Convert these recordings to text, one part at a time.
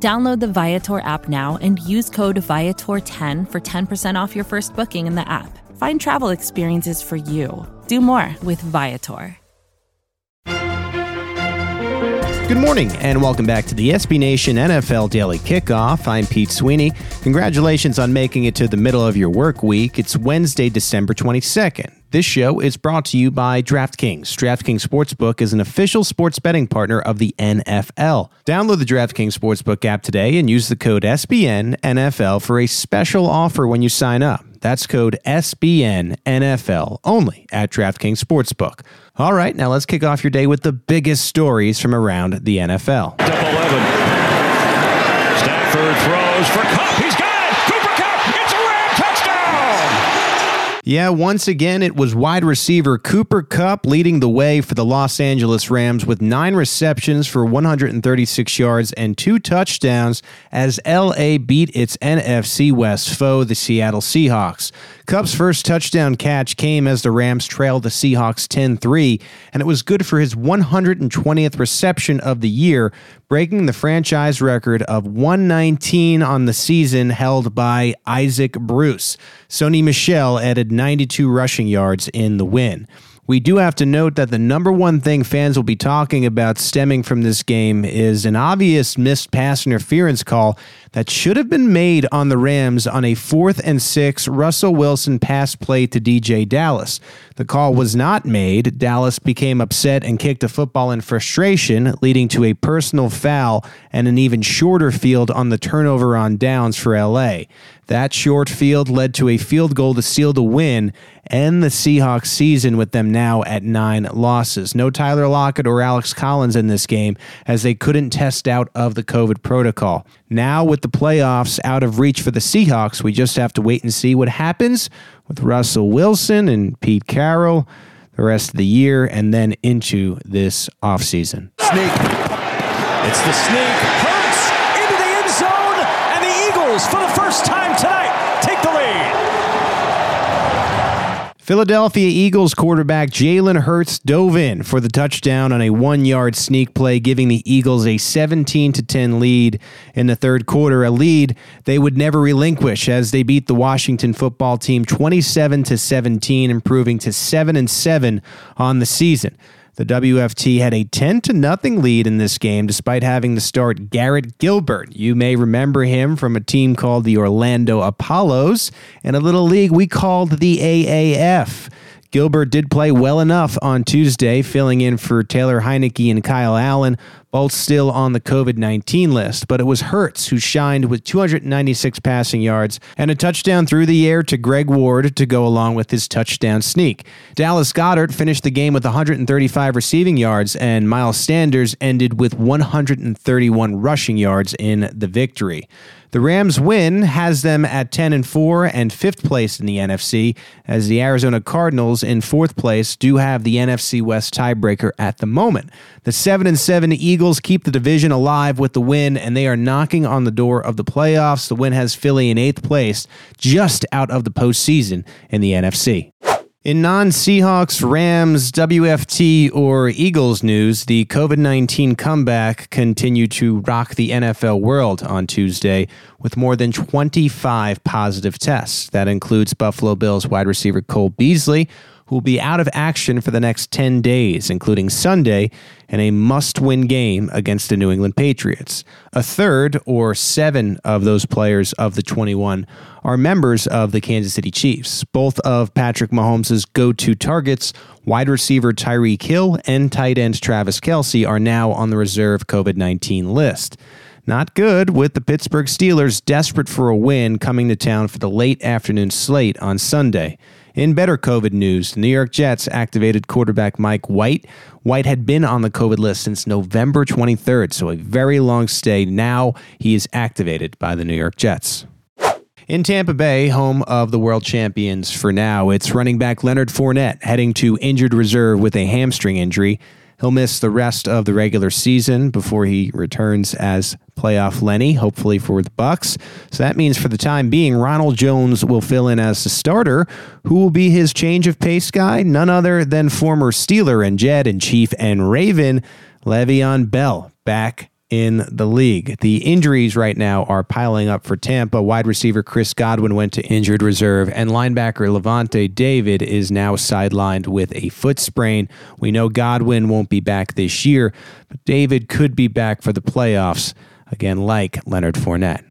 Download the Viator app now and use code Viator10 for 10% off your first booking in the app. Find travel experiences for you. Do more with Viator. Good morning and welcome back to the SB Nation NFL Daily Kickoff. I'm Pete Sweeney. Congratulations on making it to the middle of your work week. It's Wednesday, December 22nd. This show is brought to you by DraftKings. DraftKings Sportsbook is an official sports betting partner of the NFL. Download the DraftKings Sportsbook app today and use the code SBNNFL for a special offer when you sign up. That's code SBNNFL only at DraftKings Sportsbook. All right, now let's kick off your day with the biggest stories from around the NFL. Up 11. Stafford throws for Kupp. He's got Yeah, once again, it was wide receiver Cooper Kupp leading the way for the Los Angeles Rams with nine receptions for 136 yards and two touchdowns as LA beat its NFC West foe, the Seattle Seahawks. Kupp's first touchdown catch came as the Rams trailed the Seahawks 10 3, and it was good for his 120th reception of the year, breaking the franchise record of 119 on the season held by Isaac Bruce. Sony Michel added 92 rushing yards in the win. We do have to note that the number one thing fans will be talking about stemming from this game is an obvious missed pass interference call that should have been made on the Rams on a fourth and six Russell Wilson pass play to DJ Dallas. The call was not made. Dallas became upset and kicked a football in frustration, leading to a personal foul and an even shorter field on the turnover on downs for LA. That short field led to a field goal to seal the win and the Seahawks season with them now at nine losses. No Tyler Lockett or Alex Collins in this game as they couldn't test out of the COVID protocol. Now, with the playoffs out of reach for the Seahawks, we just have to wait and see what happens with Russell Wilson and Pete Carroll the rest of the year and then into this offseason. Sneak. It's the sneak. Hurts into the end zone, and the Eagles, for the first time tonight, take the lead. Philadelphia Eagles quarterback Jalen Hurts dove in for the touchdown on a one-yard sneak play, giving the Eagles a 17 to 10 lead in the third quarter, a lead they would never relinquish as they beat the Washington football team 27 to 17, improving to 7 and 7 on the season. The WFT had a 10 to nothing lead in this game despite having to start Garrett Gilbert. You may remember him from a team called the Orlando Apollos and a little league we called the AAF. Gilbert did play well enough on Tuesday, filling in for Taylor Heinicke and Kyle Allen, both still on the COVID 19 list. But it was Hurts who shined with 296 passing yards and a touchdown through the air to Greg Ward to go along with his touchdown sneak. Dallas Goedert finished the game with 135 receiving yards, and Miles Sanders ended with 131 rushing yards in the victory. The Rams win has them at 10 and 4 and 5th place in the NFC as the Arizona Cardinals in 4th place do have the NFC West tiebreaker at the moment. The 7 and 7 Eagles keep the division alive with the win and they are knocking on the door of the playoffs. The win has Philly in 8th place just out of the postseason in the NFC. In non Seahawks, Rams, WFT, or Eagles news, the COVID 19 comeback continued to rock the NFL world on Tuesday with more than 25 positive tests. That includes Buffalo Bills wide receiver Cole Beasley, who will be out of action for the next 10 days, including Sunday, in a must win game against the New England Patriots. A third, or seven, of those players of the 21 are members of the Kansas City Chiefs. Both of Patrick Mahomes' go to targets, wide receiver Tyreek Hill and tight end Travis Kelce, are now on the reserve COVID 19 list. Not good with the Pittsburgh Steelers desperate for a win coming to town for the late afternoon slate on Sunday. In better COVID news, the New York Jets activated quarterback Mike White. White had been on the COVID list since November 23rd, so a very long stay. Now he is activated by the New York Jets. In Tampa Bay, home of the world champions for now, it's running back Leonard Fournette heading to injured reserve with a hamstring injury. He'll miss the rest of the regular season before he returns as playoff Lenny, hopefully for the Bucs. So that means for the time being, Ronald Jones will fill in as the starter. Who will be his change of pace guy? None other than former Steeler and Jed and Chief and Raven, Le'Veon Bell, back in the league. The injuries right now are piling up for Tampa. Wide receiver Chris Godwin went to injured reserve, and linebacker Lavonte David is now sidelined with a foot sprain. We know Godwin won't be back this year, but David could be back for the playoffs, again, like Leonard Fournette.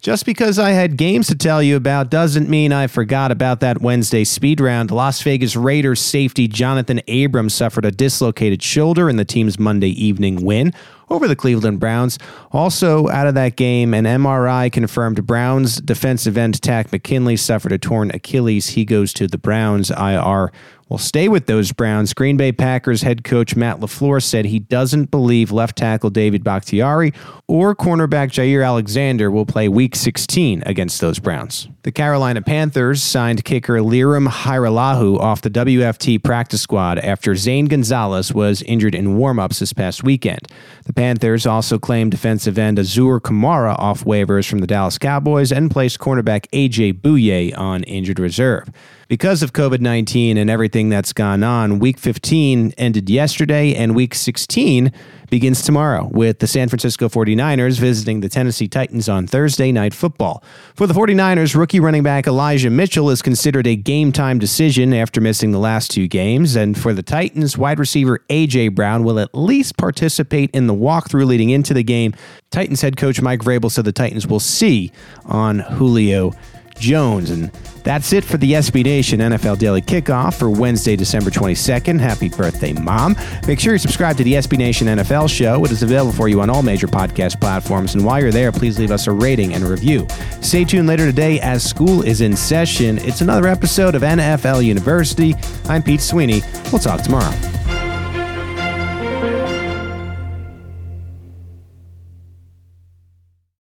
Just because I had games to tell you about doesn't mean I forgot about that Wednesday speed round. Las Vegas Raiders safety Jonathan Abrams suffered a dislocated shoulder in the team's Monday evening win over the Cleveland Browns. Also out of that game, an MRI confirmed Browns defensive end Takk McKinley suffered a torn Achilles. He goes to the Browns IR will stay with those Browns. Green Bay Packers head coach Matt LaFleur said he doesn't believe left tackle David Bakhtiari or cornerback Jaire Alexander will play week 16 against those Browns. The Carolina Panthers signed kicker Lirim Hajrullahu off the WFT practice squad after Zane Gonzalez was injured in warm-ups this past weekend. The Panthers also claimed defensive end Azur Kamara off waivers from the Dallas Cowboys and placed cornerback AJ Bouye on injured reserve. Because of COVID 19 and everything that's gone on, week 15 ended yesterday, and week 16 begins tomorrow with the San Francisco 49ers visiting the Tennessee Titans on Thursday Night Football. For the 49ers, rookie running back Elijah Mitchell is considered a game time decision after missing the last two games. And for the Titans, wide receiver A.J. Brown will at least participate in the walkthrough leading into the game. Titans head coach Mike Vrabel said the Titans will see on Julio Jones. And that's it for the SB Nation NFL Daily Kickoff for Wednesday, December 22nd. Happy birthday, Mom. Make sure you subscribe to the SB Nation NFL show. It is available for you on all major podcast platforms. And while you're there, please leave us a rating and a review. Stay tuned later today as school is in session. It's another episode of NFL University. I'm Pete Sweeney. We'll talk tomorrow.